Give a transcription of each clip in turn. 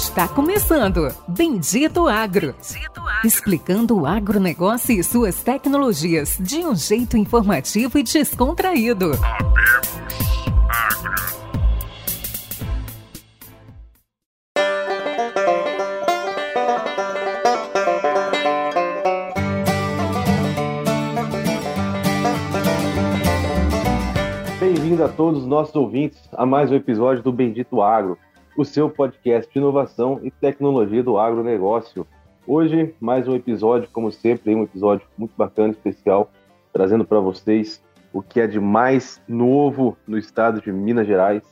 Está começando Bendito Agro. Bendito Agro. Explicando o agronegócio e suas tecnologias de um jeito informativo e descontraído. Bem-vindo a todos os nossos ouvintes a mais um episódio do Bendito Agro o seu podcast de inovação e tecnologia do agronegócio. Hoje, mais um episódio, como sempre, um episódio muito bacana, especial, trazendo para vocês o que é de mais novo no estado de Minas Gerais,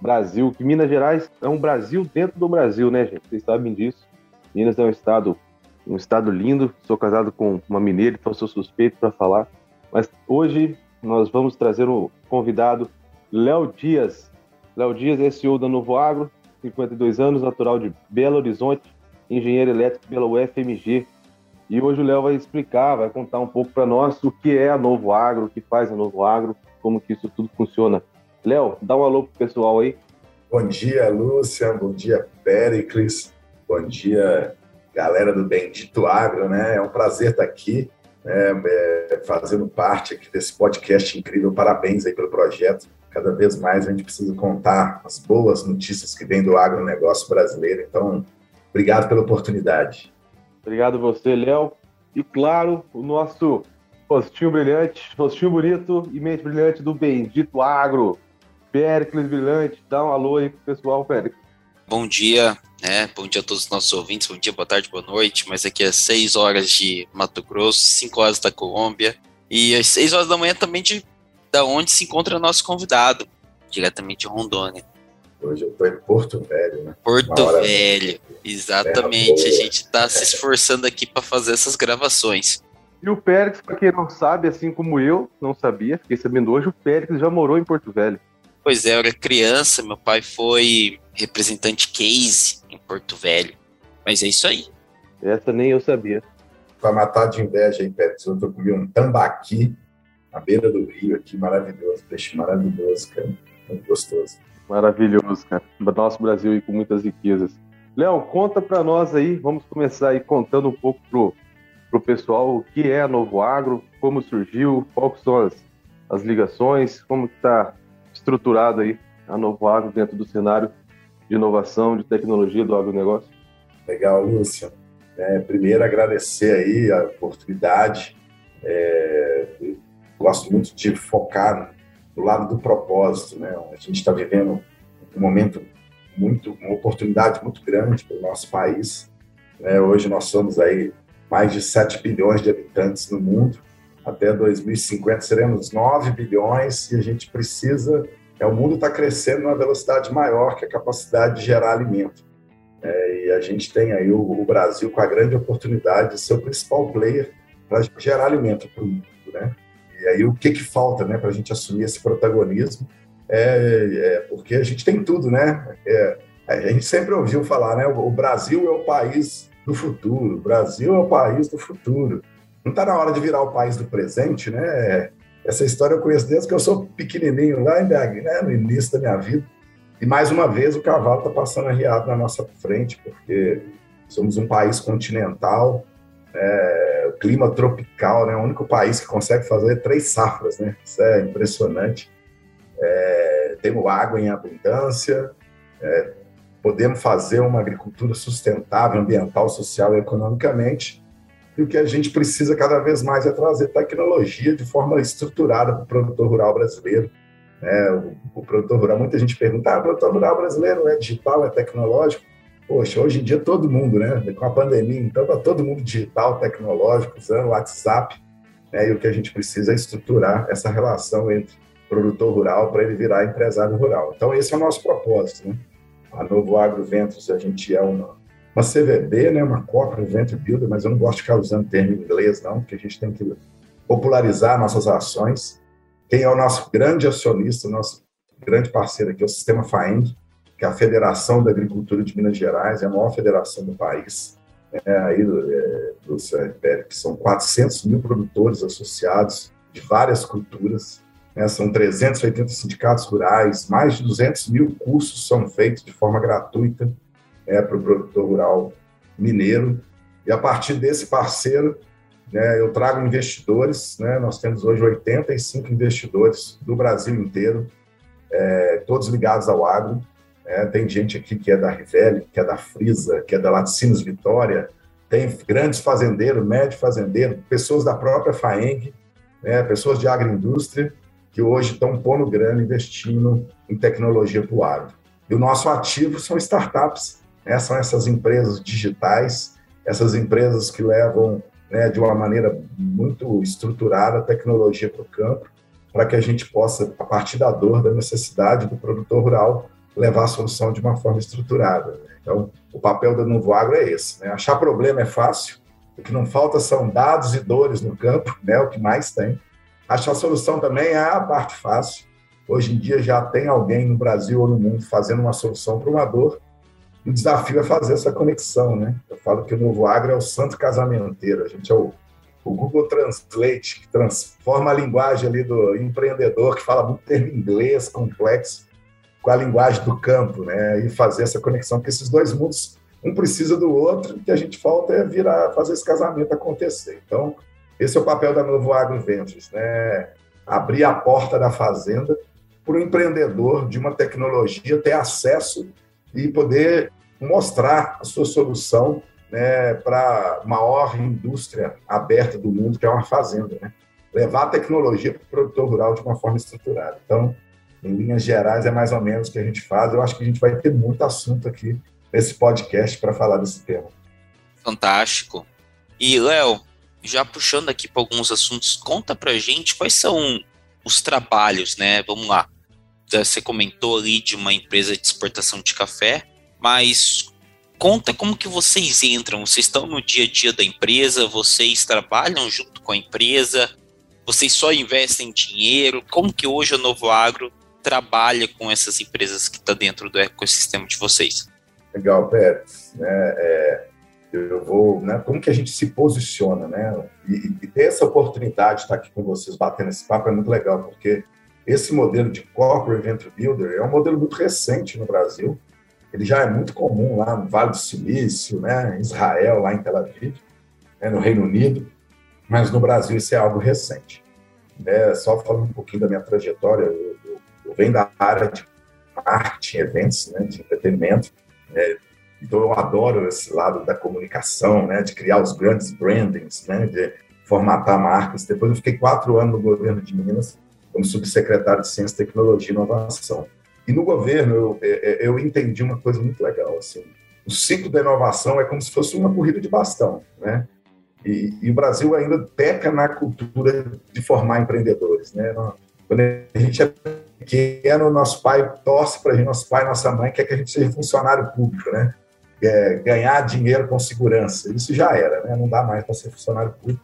Brasil. Que Minas Gerais é um Brasil dentro do Brasil, né, gente? Vocês sabem disso. Minas é um estado, um estado lindo. Sou casado com uma mineira, então sou suspeito para falar. Mas hoje nós vamos trazer o convidado Léo Dias. Léo Dias é CEO da Novo Agro, 52 anos, natural de Belo Horizonte, engenheiro elétrico pela UFMG. E hoje o Léo vai explicar, vai contar um pouco para nós o que é a Novo Agro, o que faz a Novo Agro, como que isso tudo funciona. Léo, dá um alô pro pessoal aí. Bom dia, Lúcia. Bom dia, Pericles. Bom dia, galera do Bendito Agro, né? É um prazer estar aqui, né, é, fazendo parte aqui desse podcast incrível. Parabéns aí pelo projeto. Cada vez mais a gente precisa contar as boas notícias que vêm do agronegócio brasileiro. Então, obrigado pela oportunidade. Obrigado você, Léo. E claro, o nosso rostinho brilhante, rostinho bonito e mente brilhante do Bendito Agro. Péricles Brilhante, dá um alô aí pro pessoal, Péricles. Bom dia, né? Bom dia a todos os nossos ouvintes, bom dia, boa tarde, boa noite. Mas aqui é 6 horas de Mato Grosso, 5 horas da Colômbia e às 6 horas da manhã também de da onde se encontra nosso convidado, diretamente de Rondônia. Hoje eu estou em Porto Velho, né? Porto Velho, exatamente. A gente está se esforçando aqui para fazer essas gravações. E o Périx, para quem não sabe, assim como eu, não sabia, fiquei sabendo hoje, o Périx já morou em Porto Velho. Pois é, eu era criança, meu pai foi representante case em Porto Velho. Mas é isso aí. Essa nem eu sabia. Para matar de inveja aí, Périx, eu tô comendo um tambaqui à beira do rio aqui, maravilhoso, peixe maravilhoso, cara, muito gostoso. Maravilhoso, cara. Nosso Brasil aí com muitas riquezas. Léo, conta para nós aí, vamos começar aí contando um pouco pro, pro pessoal o que é a Novo Agro, como surgiu, quais são as, as ligações, como está estruturado aí a Novo Agro dentro do cenário de inovação, de tecnologia do agronegócio. Legal, Lúcio. É, primeiro, agradecer aí a oportunidade. É, gosto muito de focar no lado do propósito, né? A gente está vivendo um momento muito, uma oportunidade muito grande para o nosso país. Né? Hoje nós somos aí mais de 7 bilhões de habitantes no mundo. Até 2050 seremos 9 bilhões e a gente precisa. É, o mundo está crescendo numa velocidade maior que a capacidade de gerar alimento. É, e a gente tem aí o, o, Brasil com a grande oportunidade de ser o principal player para gerar alimento para o mundo. Né? E aí o que, que falta né, para a gente assumir esse protagonismo? É, é, porque a gente tem tudo, né? É, a gente sempre ouviu falar, né? O Brasil é o país do futuro, o Brasil é o país do futuro. Não está na hora de virar o país do presente, né? Essa história eu conheço desde que eu sou pequenininho, lá em BH, né? no início da minha vida. E mais uma vez o cavalo está passando arriado na nossa frente, porque somos um país continental, é, clima tropical, né? O único país que consegue fazer três safras, né? Isso é impressionante. É, temos água em abundância, é, podemos fazer uma agricultura sustentável, ambiental, social e economicamente. E o que a gente precisa cada vez mais é trazer tecnologia de forma estruturada para o produtor rural brasileiro. É, o, o, produtor rural, muita gente pergunta: ah, o produtor rural brasileiro é digital, é tecnológico? Poxa, hoje em dia todo mundo, né? Com a pandemia, então está todo mundo digital, tecnológico, usando WhatsApp. Né? E o que a gente precisa é estruturar essa relação entre produtor rural para ele virar empresário rural. Então, esse é o nosso propósito, né? A Novo Agro Ventures, a gente é uma, uma CVB, né? uma Corporate Venture Builder, mas eu não gosto de ficar usando termo em inglês, não, porque a gente tem que popularizar nossas ações. Quem é o nosso grande acionista, nosso grande parceiro aqui é o Sistema FAENG, que é a Federação da Agricultura de Minas Gerais, é a maior federação do país. É, aí, é, é, que são 400 mil produtores associados de várias culturas, né, são 380 sindicatos rurais, mais de 200 mil cursos são feitos de forma gratuita. né, para o produtor rural mineiro. E a partir desse parceiro, né, eu trago investidores. Né, nós temos hoje 85 investidores do Brasil inteiro, é, todos ligados ao agro. É, tem gente aqui que é da Rivelli, que é da Frisa, que é da Laticínios Vitória, tem grandes fazendeiros, médio fazendeiro, pessoas da própria FAENG, né, pessoas de agroindústria, que hoje estão pondo grana, investindo em tecnologia para o agro. E o nosso ativo são startups, né, são essas empresas digitais, essas empresas que levam né, de uma maneira muito estruturada a tecnologia para o campo, para que a gente possa, a partir da dor, da necessidade do produtor rural, levar a solução de uma forma estruturada. Então, o papel da Novo Agro é esse. Né? Achar problema é fácil, o que não falta são dados e dores no campo, né? o que mais tem. Achar solução também é a parte fácil. Hoje em dia já tem alguém no Brasil ou no mundo fazendo uma solução para uma dor. O desafio é fazer essa conexão, né? Eu falo que o Novo Agro é o santo casamenteiro. A gente é o, o Google Translate, que transforma a linguagem ali do empreendedor, que fala muito termo inglês complexo, com a linguagem do campo, né? E fazer essa conexão, porque esses dois mundos, um precisa do outro, o que a gente falta é virar, fazer esse casamento acontecer. Então, esse é o papel da Novo Agro Ventures, né? Abrir a porta da fazenda para o empreendedor de uma tecnologia ter acesso e poder mostrar a sua solução né, para a maior indústria aberta do mundo, que é uma fazenda. Né? Levar a tecnologia para o produtor rural de uma forma estruturada. Então, em linhas gerais, é mais ou menos o que a gente faz. Eu acho que a gente vai ter muito assunto aqui nesse podcast para falar desse tema. Fantástico. E, Léo, já puxando aqui para alguns assuntos, conta para gente quais são os trabalhos, né? Vamos lá. Você comentou ali de uma empresa de exportação de café, mas conta como que vocês entram. Vocês estão no dia a dia da empresa, vocês trabalham junto com a empresa, vocês só investem dinheiro. Como que hoje a Novo Agro trabalha com essas empresas que estão tá dentro do ecossistema de vocês? Legal, Pérez. Né, é, eu vou, né, como que a gente se posiciona, né? E, e ter essa oportunidade de estar aqui com vocês batendo esse papo é muito legal, porque esse modelo de Corporate Venture Builder é um modelo muito recente no Brasil. Ele já é muito comum lá no Vale do Silício, né, em Israel, lá em Tel Aviv, né, no Reino Unido, mas no Brasil isso é algo recente. É, só falando um pouquinho da minha trajetória, eu, venho da área de marketing, eventos, né, de entretenimento, é, então eu adoro esse lado da comunicação, né, de criar os grandes brandings, né, de formatar marcas. Depois eu fiquei quatro anos no governo de Minas como subsecretário de Ciência, Tecnologia e Inovação. E no governo eu, é, é, eu entendi uma coisa muito legal, assim, o ciclo da inovação é como se fosse uma corrida de bastão, né? E, e o Brasil ainda peca na cultura de formar empreendedores, né? Quando a gente é pequeno, nosso pai torce para a gente, nosso pai, nossa mãe quer que a gente seja funcionário público, né? é, ganhar dinheiro com segurança. Isso já era, né? não dá mais para ser funcionário público.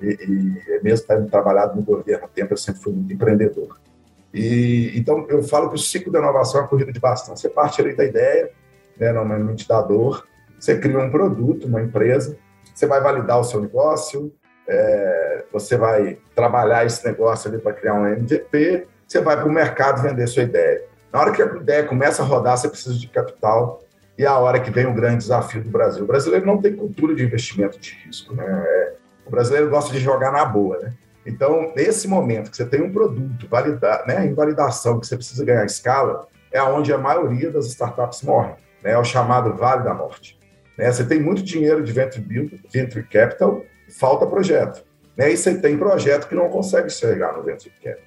E, e mesmo tendo trabalhado no governo há tempo, eu sempre fui muito empreendedor. E, então, eu falo que o ciclo da inovação é uma corrida de bastão. Você parte ali da ideia, né, normalmente da dor, você cria um produto, uma empresa, você vai validar o seu negócio, é, você vai trabalhar esse negócio ali para criar um MVP, você vai para o mercado vender sua ideia. Na hora que a ideia começa a rodar, você precisa de capital, e a hora que vem o grande desafio do Brasil. O brasileiro não tem cultura de investimento de risco, né? É, o brasileiro gosta de jogar na boa, né? Então, nesse momento que você tem um produto validar, né, em validação, que você precisa ganhar escala, é onde a maioria das startups morrem, né? É o chamado vale da morte. Né? Você tem muito dinheiro de venture build, venture capital, falta projeto. Né? E você tem projeto que não consegue chegar no venture capital.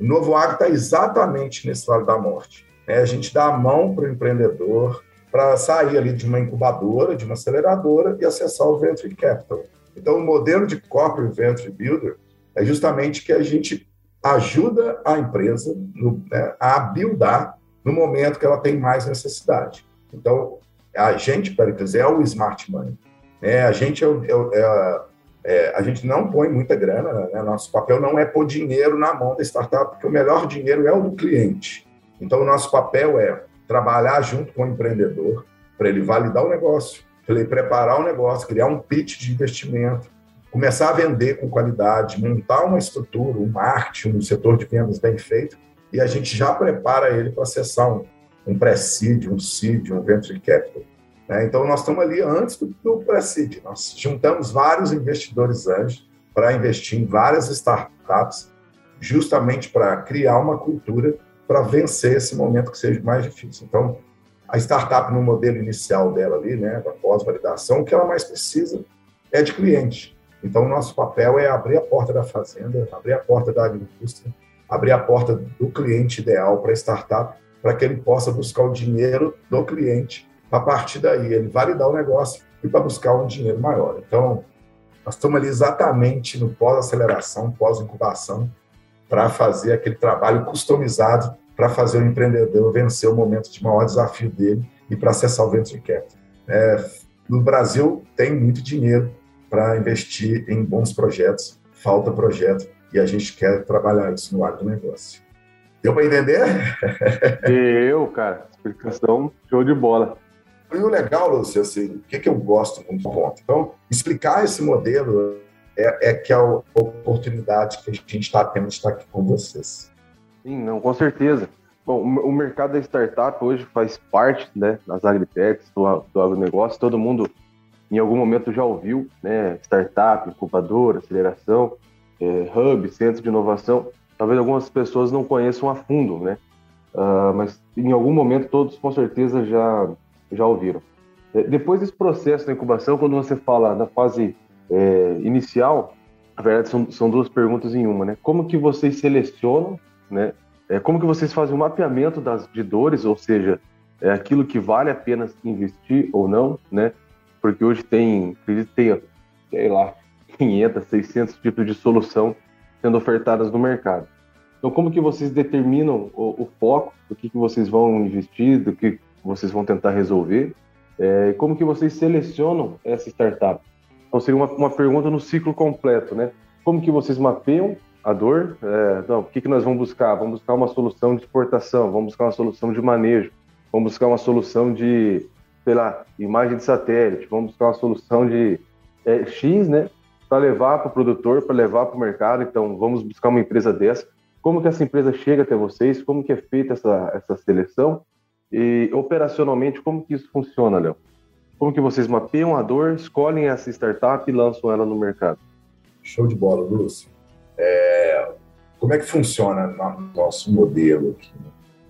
O novo agro está exatamente nesse vale da morte. Né? A gente dá a mão para o empreendedor, para sair ali de uma incubadora, de uma aceleradora e acessar o Venture Capital. Então, o modelo de Corporate Venture Builder é justamente que a gente ajuda a empresa no, né, a buildar no momento que ela tem mais necessidade. Então, a gente, para dizer, é o smart money. É, a gente é, é, é, é, a gente não põe muita grana, né? nosso papel não é pôr dinheiro na mão da startup, porque o melhor dinheiro é o do cliente. Então, o nosso papel é trabalhar junto com o empreendedor para ele validar o negócio, para ele preparar o negócio, criar um pitch de investimento, começar a vender com qualidade, montar uma estrutura, um marketing, um setor de vendas bem feito, e a gente já prepara ele para acessar um, um pré-seed, um seed, um venture capital. Né? Então, nós estamos ali antes do, do Pre-Seed. Nós juntamos vários investidores anjos para investir em várias startups, justamente para criar uma cultura para vencer esse momento que seja mais difícil. Então, a startup no modelo inicial dela ali, né, da pós-validação, o que ela mais precisa é de cliente. Então, nosso papel é abrir a porta da fazenda, abrir a porta da indústria, abrir a porta do cliente ideal para a startup, para que ele possa buscar o dinheiro do cliente. A partir daí, ele validar o negócio e para buscar um dinheiro maior. Então, nós estamos ali exatamente no pós-aceleração, pós-incubação, para fazer aquele trabalho customizado para fazer o empreendedor vencer o momento de maior desafio dele e para acessar o venture capital. É, no Brasil, tem muito dinheiro para investir em bons projetos, falta projeto, e a gente quer trabalhar isso no agronegócio. Deu para entender? Eu, cara, explicação show de bola. E o legal, Lúcio, assim, o que, que eu gosto muito ponto? Então, explicar esse modelo é, é que é a oportunidade que a gente está tendo de estar aqui com vocês. Sim, não, com certeza. Bom, o mercado da startup hoje faz parte né, das agritechs, do, do agronegócio. Todo mundo, em algum momento, já ouviu né, startup, incubadora, aceleração, é, hub, centro de inovação. Talvez algumas pessoas não conheçam a fundo, né? Uh, mas em algum momento todos com certeza já já ouviram. É, depois desse processo da incubação, quando você fala na fase é, inicial, na verdade são, são duas perguntas em uma, né? Como que vocês selecionam, né? É, como que vocês fazem o mapeamento das de dores, ou seja, é aquilo que vale a pena investir ou não, né? Porque hoje tem, acredito tenha, sei lá, 500, 600 tipos de solução sendo ofertadas no mercado. Então, como que vocês determinam o, o foco do que, que vocês vão investir, do que vocês vão tentar resolver? É, como que vocês selecionam essa startup? Então, seria uma, uma pergunta no ciclo completo, né? Como que vocês mapeiam a dor? É, não, o que, que nós vamos buscar? Vamos buscar uma solução de exportação, vamos buscar uma solução de manejo, vamos buscar uma solução de, sei lá, imagem de satélite, vamos buscar uma solução de é, X, né? Para levar para o produtor, para levar para o mercado. Então, vamos buscar uma empresa dessa. Como que essa empresa chega até vocês? Como que é feita essa, essa seleção? E operacionalmente, como que isso funciona, Léo? Como que vocês mapeiam a dor, escolhem essa startup e lançam ela no mercado? Show de bola, Lúcio. É, como é que funciona no nosso modelo aqui?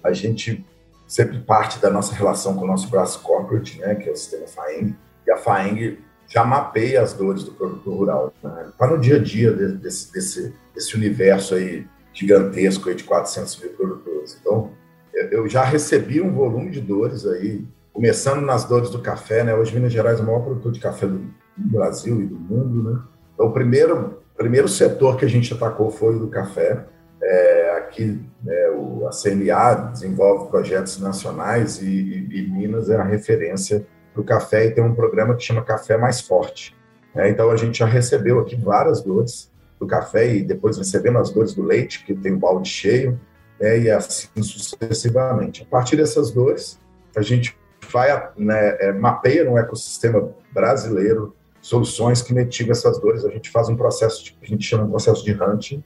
A gente sempre parte da nossa relação com o nosso braço corporate, né, que é o sistema FAENG, e a FAENG já mapeia as dores do produtor rural. Né? Para no dia a dia desse, desse, desse universo aí gigantesco aí de 400 mil produtores. Então, eu já recebi um volume de dores aí, começando nas dores do café, né? Hoje Minas Gerais é o maior produtor de café do Brasil e do mundo, né? Então, o primeiro, primeiro setor que a gente atacou foi o do café. É, aqui, né, o, a CNA desenvolve projetos nacionais e, e, e Minas é a referência para o café e tem um programa que chama Café Mais Forte. É, então, a gente já recebeu aqui várias dores do café e depois recebemos as dores do leite, que tem o balde cheio, né, e assim sucessivamente. A partir dessas dores, a gente vai, né, é, mapeia no ecossistema brasileiro soluções que mitigam essas dores. A gente faz um processo que a gente chama de processo de hunting.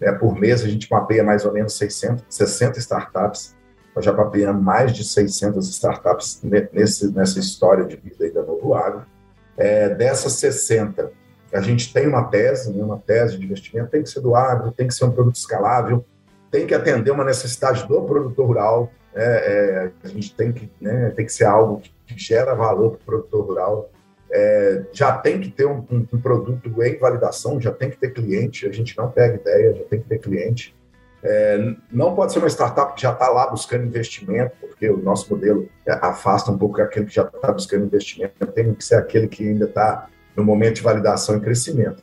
Né, por mês, a gente mapeia mais ou menos 600, 60 startups. Nós já mapeamos mais de 600 startups nesse, nessa história de vida aí da Novo Agro. É, dessas 60, a gente tem uma tese, né, uma tese de investimento, tem que ser do agro, tem que ser um produto escalável, tem que atender uma necessidade do produtor rural, é, é, a gente tem que, né, tem que ser algo que, gera valor para o produtor rural, é, já tem que ter um, um, um, produto em validação, já tem que ter cliente, a gente não pega ideia, já tem que ter cliente. É, não pode ser uma startup que já está lá buscando investimento, porque o nosso modelo afasta um pouco aquele que já está buscando investimento, tem que ser aquele que ainda está no momento de validação e crescimento.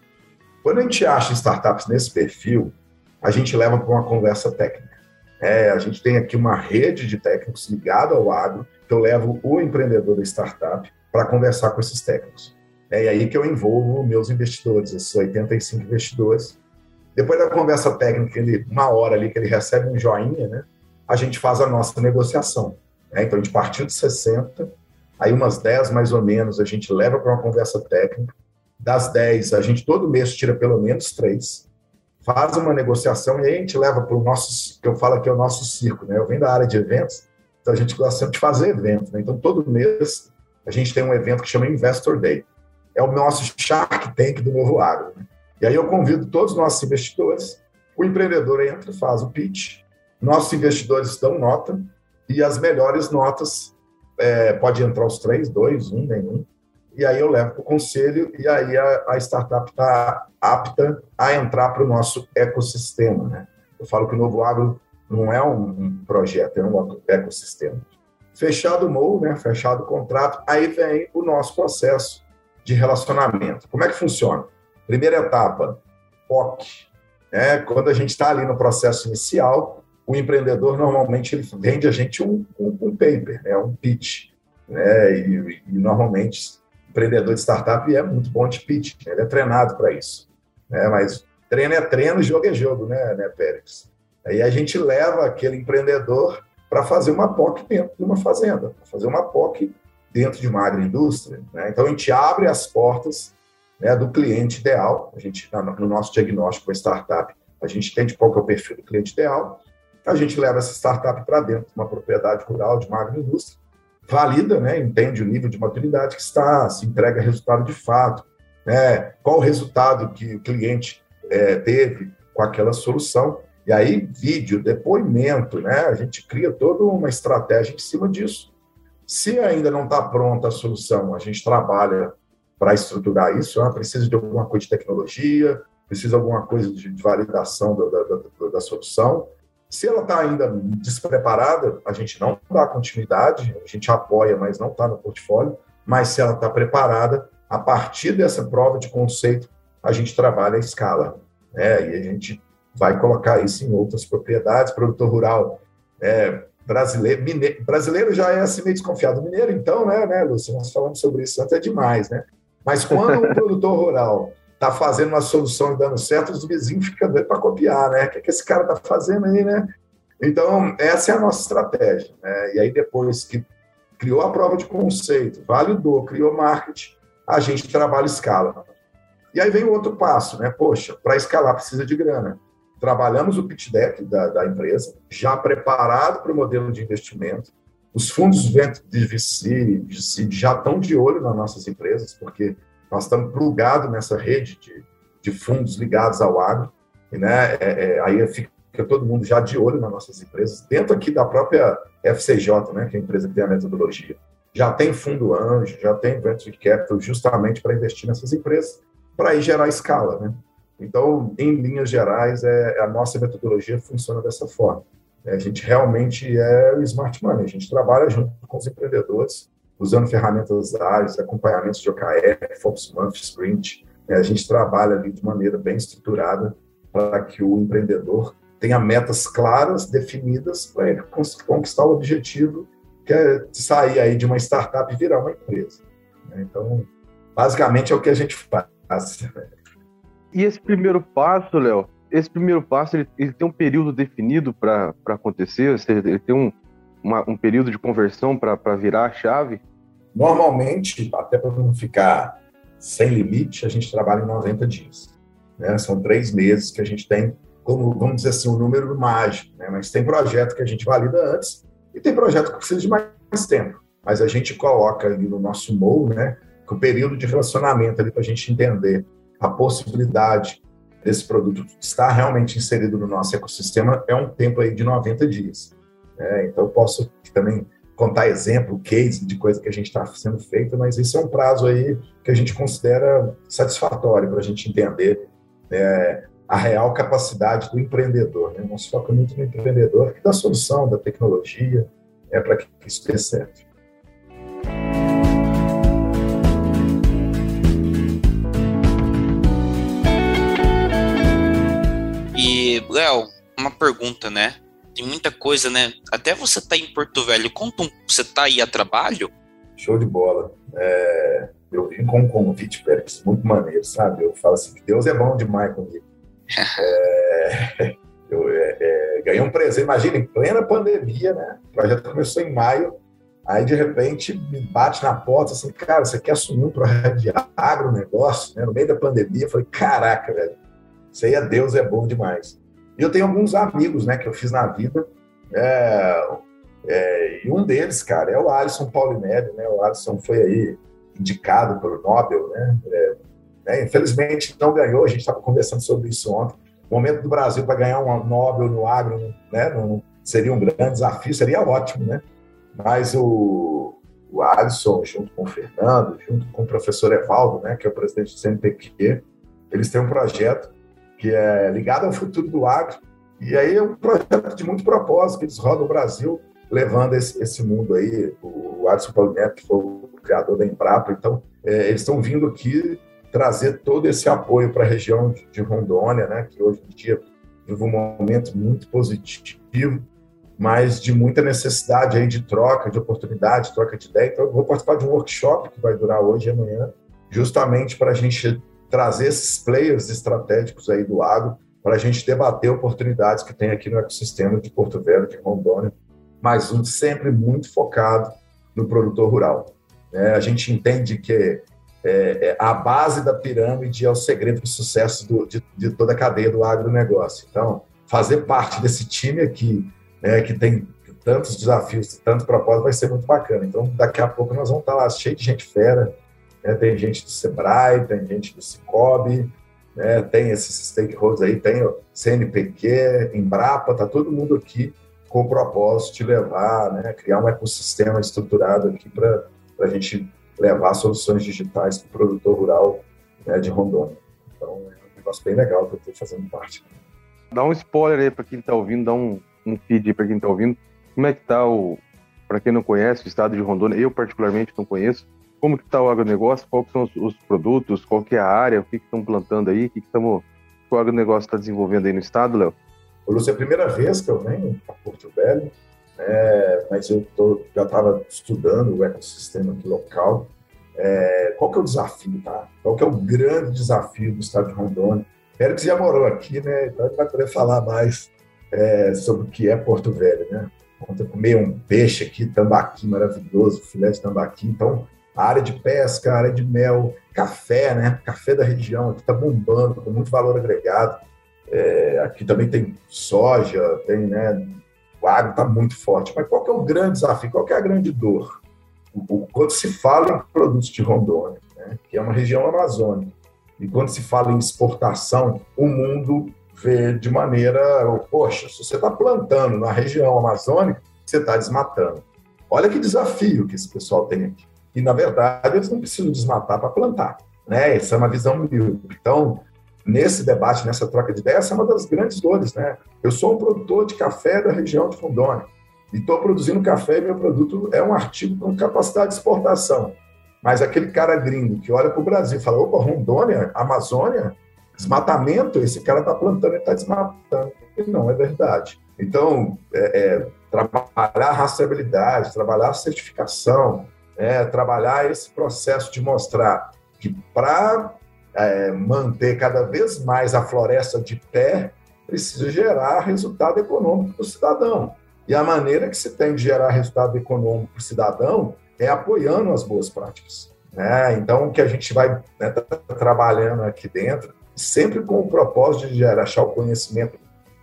Quando a gente acha startups nesse perfil, a gente leva para uma conversa técnica. É, a gente tem aqui uma rede de técnicos ligada ao agro, que eu levo o empreendedor da startup para conversar com esses técnicos. É aí que eu envolvo meus investidores, esses 85 investidores. Depois da conversa técnica, ele, uma hora ali que ele recebe um joinha, né, a gente faz a nossa negociação. Né? Então, a gente partiu de 60, aí umas 10 mais ou menos a gente leva para uma conversa técnica. Das 10, a gente todo mês tira pelo menos 3 faz uma negociação e aí a gente leva para o nosso, que eu falo que é o nosso circo, né? Eu venho da área de eventos, então a gente gosta sempre de fazer evento, né? Então todo mês a gente tem um evento que chama Investor Day. É o nosso Shark Tank do novo agro. Né? E aí eu convido todos os nossos investidores, o empreendedor entra, faz o pitch, nossos investidores dão nota, e as melhores notas, é, pode entrar os três, dois, um, nenhum, e aí eu levo para o conselho, e aí a, a startup está apta a entrar para o nosso ecossistema. Né? Eu falo que o Novo Agro não é um, projeto, é um ecossistema. Fechado o MOU, né, fechado o contrato, aí vem o nosso processo de relacionamento. Como é que funciona? Primeira etapa, POC. Né? Quando a gente está ali no processo inicial, o empreendedor normalmente ele vende a gente um, um, um paper, né? um pitch. Né? E, e, normalmente, empreendedor de startup é muito bom de pitch, né? ele é treinado para isso. Né? Mas treino é treino, jogo é jogo, né, né Pérez? Aí a gente leva aquele empreendedor para fazer uma POC dentro de uma fazenda, fazer uma POC dentro de uma agroindústria. Né? Então a gente abre as portas né, do cliente ideal. A gente no nosso diagnóstico com startup, a gente entende qual é o perfil do cliente ideal. A gente leva essa startup para dentro de uma propriedade rural, de uma agroindústria, valida, né, entende o nível de maturidade que está, se entrega resultado de fato, né, qual o resultado que o cliente é, teve com aquela solução. E aí, vídeo, depoimento, né? A gente cria toda uma estratégia em cima disso. Se ainda não está pronta a solução, a gente trabalha para estruturar isso. Ah, precisa de alguma coisa de tecnologia, precisa de alguma coisa de, validação da, da, da, da solução. Se ela está ainda despreparada, a gente não dá continuidade, a gente apoia, mas não está no portfólio. Mas se ela está preparada, a partir dessa prova de conceito, a gente trabalha a escala. Né? E a gente vai colocar isso em outras propriedades. Produtor rural é, brasileiro, mineiro, brasileiro já é assim meio desconfiado. Mineiro, então, né, né, Lúcio? Nós falamos sobre isso antes, é demais, né? Mas quando um produtor rural está fazendo uma solução e dando certo, os vizinhos ficam doidos para copiar, né? O que, que esse cara está fazendo aí, né? Então, essa é a nossa estratégia. Né? E aí, depois que criou a prova de conceito, validou, criou marketing, a gente trabalha escala. E aí vem o outro passo, né? Poxa, para escalar precisa de grana. Trabalhamos o pitch deck da, da empresa, já preparado para o modelo de investimento. Os fundos de VC, VC já estão de olho nas nossas empresas, porque nós estamos plugados nessa rede de, de fundos ligados ao agro, e, né, é, é, aí fica todo mundo já de olho nas nossas empresas, dentro aqui da própria FCJ, né, que é a empresa que tem a metodologia. Já tem fundo anjo, já tem venture capital, justamente para investir nessas empresas, para aí gerar escala. Né? Então, em linhas gerais, é, a nossa metodologia funciona dessa forma. A gente realmente é o smart money, a gente trabalha junto com os empreendedores, usando ferramentas áreas, acompanhamentos de OKR, Focus Month, Sprint. É, a gente trabalha ali de maneira bem estruturada para que o empreendedor tenha metas claras, definidas, para ele conquistar o objetivo que é sair aí de uma startup e virar uma empresa. Então, basicamente é o que a gente faz. E esse primeiro passo, Léo, esse primeiro passo ele, ele tem um período definido para acontecer? Ou seja, ele tem um, uma, um período de conversão para virar a chave? Normalmente, até para não ficar sem limite, a gente trabalha em 90 dias. Né? São três meses que a gente tem, como, vamos dizer assim, um número mágico. Né? Mas tem projeto que a gente valida antes e tem projeto que precisa de mais tempo. Mas a gente coloca ali no nosso MOU, né, que o período de relacionamento para a gente entender a possibilidade desse produto estar realmente inserido no nosso ecossistema é um tempo aí de 90 dias. Né? Então, eu posso também contar exemplo, case de coisa que a gente está sendo feita, mas esse é um prazo aí que a gente considera satisfatório para a gente entender é, a real capacidade do empreendedor. Né? Nós foca muito no empreendedor e da solução, da tecnologia, é para que isso dê certo. E, Léo, uma pergunta, né? Tem muita coisa, né? Até você tá em Porto Velho, conta um, você tá aí a trabalho? Show de bola. É, eu vim com um convite, Pérez, muito maneiro, sabe? Eu falo assim, que Deus é bom demais comigo. é, eu é, é, ganhei um presente, imagina, em plena pandemia, né? O projeto começou em maio, aí de repente me bate na porta assim, cara, você quer assumir um projeto de agronegócio, né? No meio da pandemia, eu falei, caraca, velho, isso aí é Deus é bom demais. Eu tenho alguns amigos, né, que eu fiz na vida, é, é, E, e, um deles, cara, é o Alisson Paulinelli, né? O Alisson foi aí indicado pelo Nobel, né? É, né? Infelizmente não ganhou, a gente estava conversando sobre isso ontem. O momento do Brasil para ganhar um Nobel no agro, né? Não, seria um grande desafio, seria ótimo, né? Mas o, o Alisson, junto com o Fernando, junto com o professor Evaldo, né, que é o presidente do CNPq, eles têm um projeto que é ligado ao futuro do agro, e aí é um projeto de muito propósito, que eles rodam o Brasil levando esse, esse mundo aí, o, o Alisson Paulo Neto, que foi o criador da Embrapa, então é, eles estão vindo aqui trazer todo esse apoio para a região de, de Rondônia, né, que hoje em dia vive um momento muito positivo, mas de muita necessidade aí de troca, de oportunidade, troca de ideia. Então, eu vou participar de um workshop que vai durar hoje e amanhã, justamente para a gente trazer esses players estratégicos aí do agro, para a gente debater oportunidades que tem aqui no ecossistema de Porto Velho, de Rondônia, mas um sempre muito focado no produtor rural. É, a gente entende que é, é, a base da pirâmide é o segredo do sucesso do, de, de toda a cadeia do agronegócio. Então, fazer parte desse time aqui né, que tem tantos desafios, tanto propósito, vai ser muito bacana. Então, daqui a pouco nós vamos estar lá cheio de gente fera, né? tem gente do Sebrae, tem gente do Cicobi, né? tem esses stakeholders aí, tem o CNPq, Embrapa, tá todo mundo aqui com o propósito de levar, né, criar um ecossistema estruturado aqui para a gente levar soluções digitais para o produtor rural né, de Rondônia. Então, é um negócio bem legal que eu estou fazendo parte. Dá um spoiler aí para quem está ouvindo, dá um, um feed para quem está ouvindo. Como é que está o, para quem não conhece, o estado de Rondônia? Eu particularmente não conheço. Como que está o agronegócio? Quais são os, os, produtos? Qual que é a área? O que estão plantando aí? O que, que estamos, o agronegócio está desenvolvendo aí no estado, Léo? Lúcio, é a primeira vez que eu venho para Porto Velho, né, mas eu tô, já estava estudando o ecossistema aqui local. É, qual que é o desafio, tá? Qual que é o grande desafio do estado de Rondônia? Félix já morou aqui, né? Então ele vai poder falar mais é, sobre o que é Porto Velho, né? Ontem comi um peixe aqui, tambaqui maravilhoso, filé de tambaqui. Então, a área de pesca, a área de mel, café, né? Café da região aqui está bombando, com muito valor agregado. É, aqui também tem soja, tem, né? O agro está muito forte. Mas qual que é o grande desafio? Qual que é a grande dor? Quando se fala em produtos de Rondônia, né? que é uma região amazônica, e quando se fala em exportação, o mundo vê de maneira, poxa, se você está plantando na região amazônica, você está desmatando. Olha que desafio que esse pessoal tem aqui. E, na verdade, eles não precisam desmatar para plantar. Né? Essa é uma visão mil. Então, nesse debate, nessa troca de ideias, essa é uma das grandes dores. Né? Eu sou um produtor de café da região de Rondônia e estou produzindo café e meu produto é um artigo com capacidade de exportação. Mas aquele cara gringo que olha para o Brasil e fala, opa, Rondônia, Amazônia, Desmatamento, esse cara está plantando e está desmatando. E não é verdade. Então, é, é, trabalhar a rastreabilidade, trabalhar a certificação, é, trabalhar esse processo de mostrar que para é, manter cada vez mais a floresta de pé, precisa gerar resultado econômico para o cidadão. E a maneira que se tem de gerar resultado econômico para o cidadão é apoiando as boas práticas. Né? Então, o que a gente vai né, tá trabalhando aqui dentro sempre com o propósito de gerar, achar o conhecimento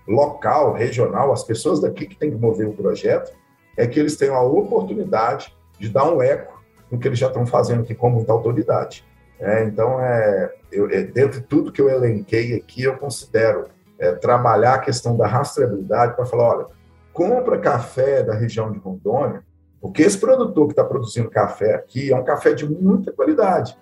local, regional, as pessoas daqui que têm que mover o projeto, é que eles tenham a oportunidade de dar um eco no que eles já estão fazendo aqui com muita autoridade. É, então, é, eu, é, dentro de tudo que eu elenquei aqui, eu considero é, trabalhar a questão da rastreabilidade para falar, olha, compra café da região de Rondônia, porque esse produtor que está produzindo café aqui é um café de muita qualidade.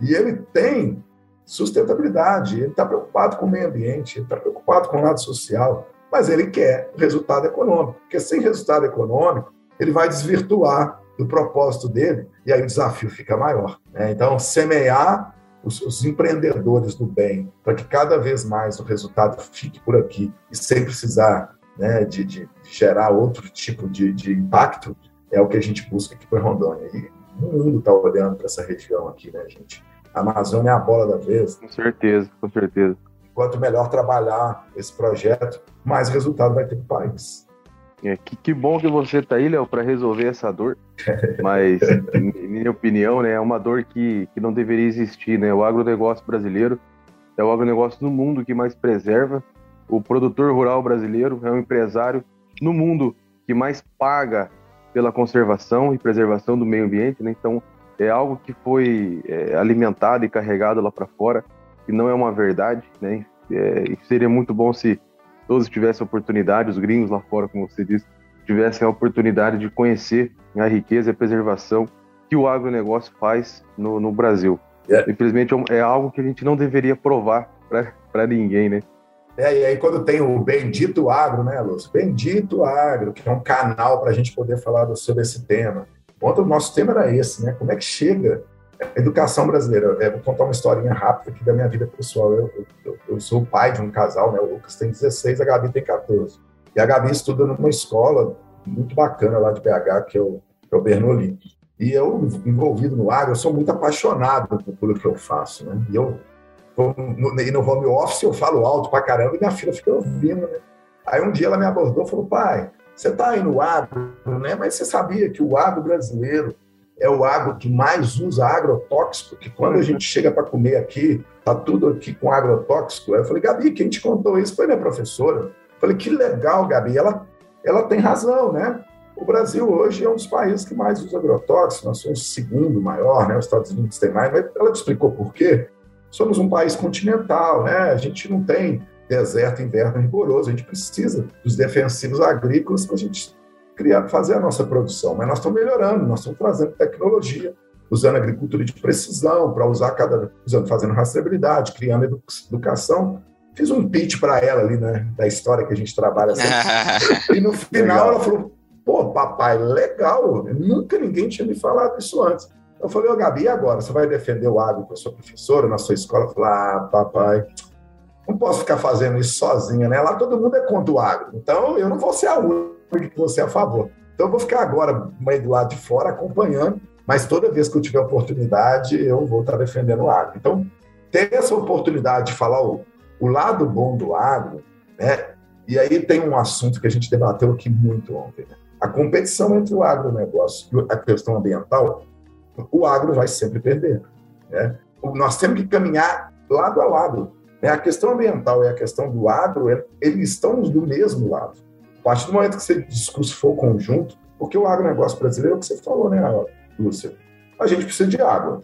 E ele tem sustentabilidade, ele está preocupado com o meio ambiente, ele está preocupado com o lado social, mas ele quer resultado econômico, porque sem resultado econômico, ele vai desvirtuar do propósito dele e aí o desafio fica maior. Né? Então, semear os, os, empreendedores do bem para que cada vez mais o resultado fique por aqui e sem precisar né, de, de, gerar outro tipo de, de, impacto é o que a gente busca aqui para Rondônia. E o mundo está olhando para essa região aqui, né, gente? A Amazônia é a bola da vez. Com certeza, com certeza. Quanto melhor trabalhar esse projeto, mais resultado vai ter para o país. É, que, que, bom que você está aí, Léo, para resolver essa dor. Mas, minha opinião, né, é uma dor que, que não deveria existir. Né? O agronegócio brasileiro é o agronegócio no mundo que mais preserva. O produtor rural brasileiro é o empresário no mundo que mais paga pela conservação e preservação do meio ambiente, né? Então, é algo que foi é, alimentado e carregado lá para fora, e não é uma verdade, né? É, seria muito bom se todos tivessem a oportunidade, os gringos lá fora, como você disse, tivessem a oportunidade de conhecer a riqueza e a preservação que o agronegócio faz no, no Brasil. É. Infelizmente, é, é algo que a gente não deveria provar para ninguém, né? É, e aí quando tem o Bendito Agro, né, Lúcio? Bendito Agro, que é um canal para a gente poder falar sobre esse tema. Ontem o nosso tema era esse, né? Como é que chega a educação brasileira? É, vou contar uma historinha rápida aqui da minha vida pessoal. Eu, eu, eu, sou pai de um casal, né? O Lucas tem 16, a Gabi tem 14. E a Gabi estuda numa escola muito bacana lá de BH, que é o, que é o Bernoulli. E eu, envolvido no agro, eu sou muito apaixonado tudo que eu faço, né? E eu no, e no home office eu falo alto pra caramba e minha filha fica ouvindo, né? Aí um dia ela me abordou e falou, pai, você está aí no agro, né? Mas você sabia que o agro brasileiro é o agro que mais usa agrotóxico, que quando a gente chega para comer aqui, tá tudo aqui com agrotóxico. Eu falei, Gabi, quem te contou isso foi minha professora. Eu falei, que legal, Gabi. Ela, ela tem razão, né? O Brasil hoje é um dos países que mais usa agrotóxico, nós somos o segundo maior, né? Os Estados Unidos tem mais, mas ela te explicou por quê? somos um país continental, né? A gente não tem deserto, inverno rigoroso. A gente precisa dos defensivos agrícolas para a gente criar, fazer a nossa produção. Mas nós estamos melhorando, nós estamos trazendo tecnologia, usando agricultura de precisão para usar cada, usando, fazendo rastreabilidade, criando edu educação. Fiz um pitch para ela ali, né, da história que a gente trabalha sempre. e no final legal. ela falou: "Pô, papai, legal. Nunca ninguém tinha me falado isso antes." Eu falei, ô Gabi, e agora? Você vai defender o agro com a sua professora na sua escola? Eu falei, ah, papai, não posso ficar fazendo isso sozinha, né? Lá todo mundo é contra o agro. Então eu não vou ser a única que você é a favor. Então eu vou ficar agora meio do lado de fora acompanhando, mas toda vez que eu tiver oportunidade, eu vou estar defendendo o agro. Então, ter essa oportunidade de falar o, o lado bom do agro, né? E aí tem um assunto que a gente debateu aqui muito ontem, né? A competição entre o agronegócio e a questão ambiental o agro vai sempre perder. Né? Nós temos que caminhar lado a lado. Né? A questão ambiental e a questão do agro, eles estão do mesmo lado. Partir do momento que esse discurso for conjunto, porque o agronegócio brasileiro é o que você falou, né, Lúcia? A gente precisa de água.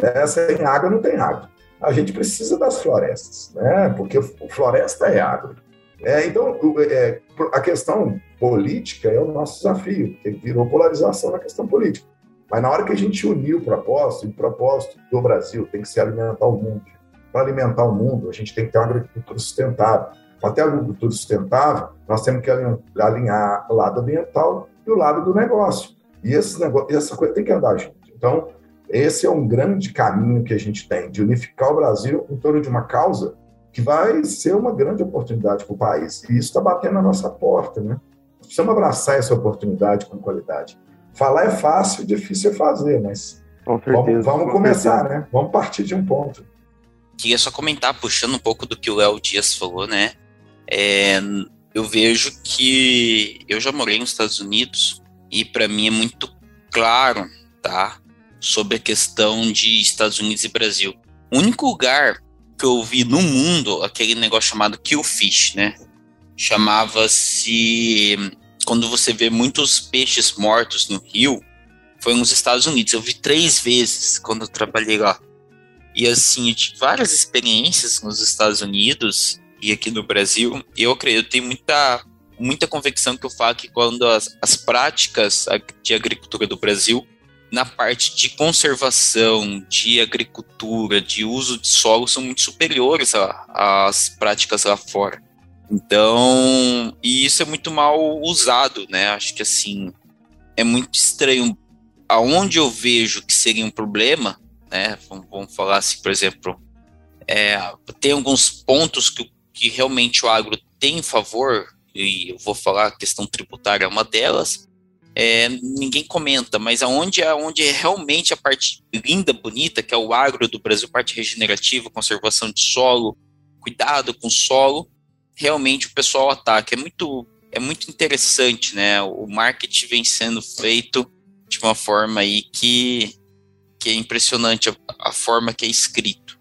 Né? Sem água não tem água. A gente precisa das florestas, né? porque floresta é água. É, então, é, a questão política é o nosso desafio, porque virou polarização na questão política. Mas na hora que a gente unir o propósito, e o propósito do Brasil tem que ser alimentar o mundo. Para alimentar o mundo, a gente tem que ter uma agricultura sustentável. Para ter agricultura sustentável, nós temos que alinhar o lado ambiental e o lado do negócio. E esse negócio, essa coisa tem que andar junto. Então, esse é um grande caminho que a gente tem de unificar o Brasil em torno de uma causa que vai ser uma grande oportunidade para o país. E isso está batendo na nossa porta, né? Precisamos abraçar essa oportunidade com qualidade. Falar é fácil, difícil é fazer, mas certeza, vamos, vamos começar, certeza. né? Vamos partir de um ponto. Queria só comentar, puxando um pouco do que o Léo Dias falou, né? É, eu vejo que eu já morei nos Estados Unidos e para mim é muito claro, tá? Sobre a questão de Estados Unidos e Brasil. O único lugar que eu vi no mundo aquele negócio chamado kill fish, né? Chamava-se quando você vê muitos peixes mortos no rio, foi nos Estados Unidos. Eu vi três vezes quando eu trabalhei lá. E assim, eu tive várias experiências nos Estados Unidos e aqui no Brasil. Eu eu tenho muita, muita convicção que eu falo que quando as, as práticas de agricultura do Brasil, na parte de conservação, de agricultura, de uso de solo, são muito superiores às práticas lá fora. Então, e isso é muito mal usado, né? Acho que assim é muito estranho. Aonde eu vejo que seria um problema, né? Vamos, vamos falar assim, por exemplo, é, tem alguns pontos que, que realmente o agro tem em favor, e eu vou falar a questão tributária é uma delas. É, ninguém comenta, mas aonde é onde é realmente a parte linda, bonita, que é o agro do Brasil, parte regenerativa, conservação de solo, cuidado com o solo, realmente o pessoal ataca. É muito, é muito interessante, né? O marketing vem sendo feito de uma forma aí que, que é impressionante a, a forma que é escrito?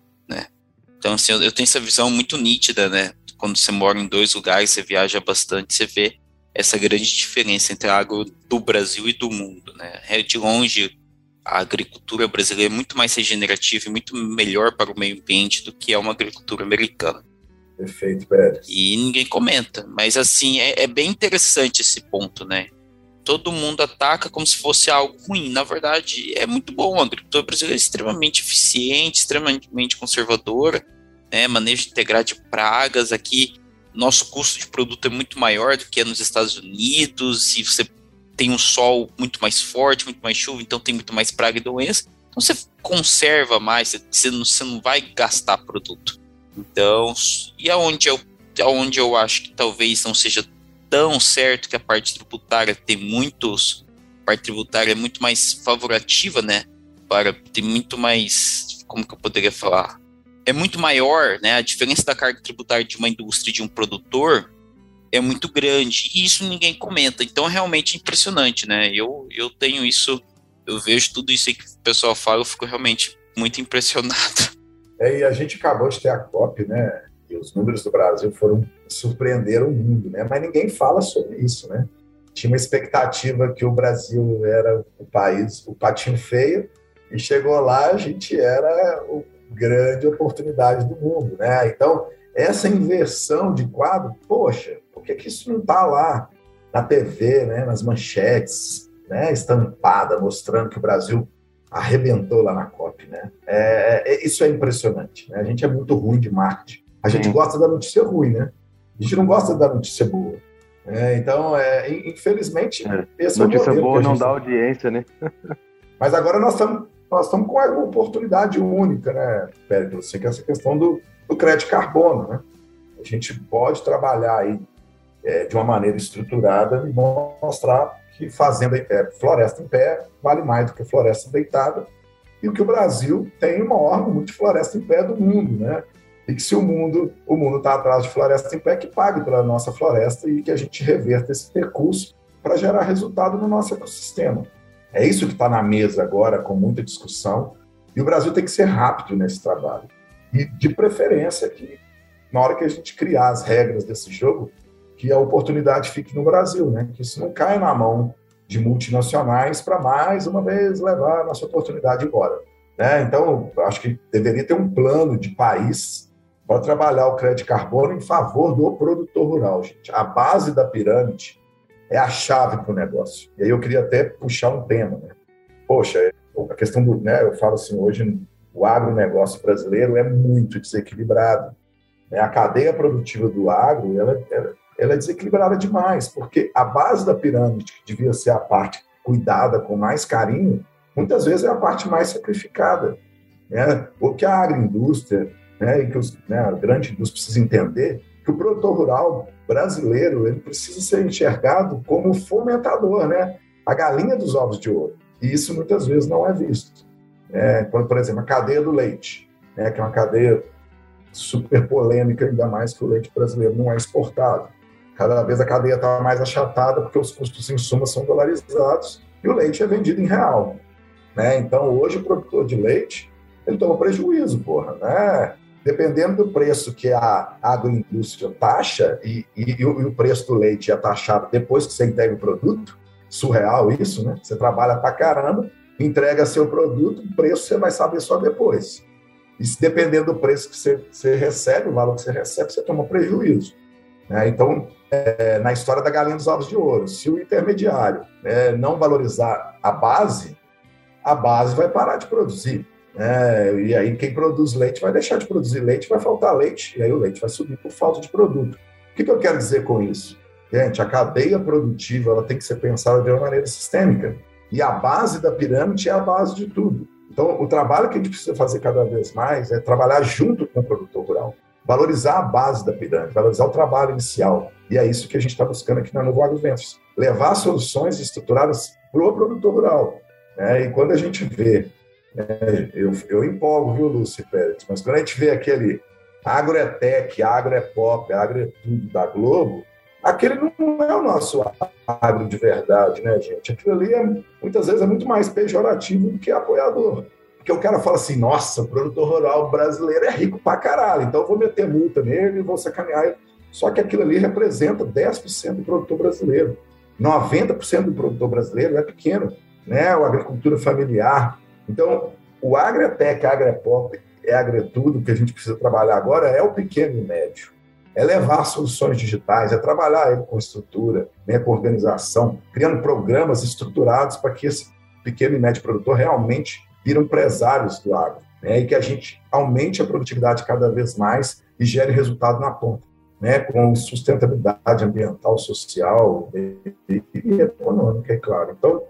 Então, assim, eu, eu, tenho essa visão muito nítida, né? Quando você mora em dois lugares, você viaja bastante, você vê essa grande diferença entre a agro do Brasil e do mundo. Né? É, de longe, a agricultura brasileira é muito mais regenerativa e muito melhor para o meio ambiente do que é uma agricultura americana. Perfeito, Pérez. E ninguém comenta, mas assim, é, é bem interessante esse ponto, né? Todo mundo ataca como se fosse algo ruim. Na verdade, é muito bom. A agricultura brasileira é extremamente eficiente, extremamente conservadora, né? manejo integrado de pragas. Aqui, nosso custo de produto é muito maior do que é nos Estados Unidos, e você tem um sol muito mais forte, muito mais chuva, então tem muito mais praga e doença. Então você conserva mais, você não, você não vai gastar produto. Então, e aonde eu, aonde eu acho que talvez não seja tão certo que a parte tributária tem muitos, a parte tributária é muito mais favorativa, né? Para tem muito mais, como que eu poderia falar? É muito maior, né? A diferença da carga tributária de uma indústria e de um produtor é muito grande e isso ninguém comenta. Então é realmente impressionante, né? Eu, eu tenho isso, eu vejo tudo isso que o pessoal fala, eu fico realmente muito impressionado. É, e a gente acabou de ter a COP, né? E os números do Brasil foram surpreenderam o mundo, né? Mas ninguém fala sobre isso, né? Tinha uma expectativa que o Brasil era o país, o patinho feio, e chegou lá a gente era a grande oportunidade do mundo, né? Então essa inversão de quadro, poxa, por que, que isso não está lá na TV, né, nas manchetes, né, estampada, mostrando que o Brasil arrebentou lá na COP, né? É, é, isso é impressionante, né? A gente é muito ruim de marketing. A gente gosta da notícia ruim, né? A gente não gosta da notícia boa. É, então, é, infelizmente, é. esse notícia é o boa não dá audiência, né? Mas agora nós estamos nós estamos com uma oportunidade única, né, Pérez? que é essa questão do, do crédito carbono, né? A gente pode trabalhar aí é, de uma maneira estruturada e mostrar que fazenda em pé, floresta em pé, vale mais do que floresta deitada, e que o Brasil tem o maior número de floresta em pé do mundo, né? E que se o mundo o mundo está atrás de floresta em pé, que pague pela nossa floresta e que a gente reverta esse recurso para gerar resultado no nosso ecossistema. É isso que está na mesa agora, com muita discussão, e o Brasil tem que ser rápido nesse trabalho. E, de preferência, que na hora que a gente criar as regras desse jogo, que a oportunidade fique no Brasil, né? Que isso não caia na mão de multinacionais para mais uma vez levar a nossa oportunidade embora. Né? Então, acho que deveria ter um plano de país para trabalhar o crédito carbono em favor do produtor rural, gente. A base da pirâmide é a chave para o negócio. E aí eu queria até puxar um tema. Né? Poxa, a questão do. Né, eu falo assim, hoje o agronegócio brasileiro é muito desequilibrado. Né? A cadeia produtiva do agro ela, ela ela é desequilibrada demais, porque a base da pirâmide, que devia ser a parte cuidada com mais carinho, muitas vezes é a parte mais sacrificada. Né? O que a agroindústria né, e que os, né, a grande indústria precisa entender que o produtor rural brasileiro ele precisa ser enxergado como fomentador, né? a galinha dos ovos de ouro. E isso muitas vezes não é visto. É, por exemplo, a cadeia do leite, né, que é uma cadeia super polêmica, ainda mais que o leite brasileiro não é exportado. Cada vez a cadeia está mais achatada porque os custos de insumos são dolarizados e o leite é vendido em real. Né? Então, hoje, o produtor de leite ele toma prejuízo, porra. Né? Dependendo do preço que a agroindústria taxa e, e, e, o, preço do leite é taxado depois que você entrega o produto, surreal isso, né? Você trabalha pra caramba, entrega seu produto, o preço você vai saber só depois. E se dependendo do preço que você, você recebe, o valor que você recebe, você toma prejuízo. Né? Então, é, na história da galinha dos ovos de ouro, se o intermediário né, não valorizar a base, a base vai parar de produzir. Né? E aí quem produz leite vai deixar de produzir leite, vai faltar leite, e aí o leite vai subir por falta de produto. O que, que eu quero dizer com isso? Gente, a cadeia produtiva ela tem que ser pensada de uma maneira sistêmica. E a base da pirâmide é a base de tudo. Então, o trabalho que a gente precisa fazer cada vez mais é trabalhar junto com o produtor rural valorizar a base da pirâmide, valorizar o trabalho inicial. E é isso que a gente está buscando aqui na Novo Agroventos. Levar soluções estruturadas para o produtor rural. Né? E quando a gente vê, né, eu, eu empolgo, viu, Lúcio Pérez, mas quando a gente vê aquele agroetec, agroepop, agroetudo da Globo, aquele não é o nosso agro de verdade, né, gente? Aquilo ali, é, muitas vezes, é muito mais pejorativo do que apoiador. Porque o cara fala assim, nossa, o produtor rural brasileiro é rico pra caralho, então eu vou meter multa nele vou sacanear ele. Só que aquilo ali representa 10% do produtor brasileiro. 90% do produtor brasileiro é pequeno, né? A agricultura familiar. Então, o agretec, agrepop, é agretudo, que a gente precisa trabalhar agora é o pequeno e médio. É levar soluções digitais, é trabalhar com estrutura, né, com organização, criando programas estruturados para que esse pequeno e médio produtor realmente viram empresários do agro. Né, e que a gente aumente a produtividade cada vez mais e gere resultado na ponta né, com sustentabilidade ambiental, social e, e, econômica, é claro. Então,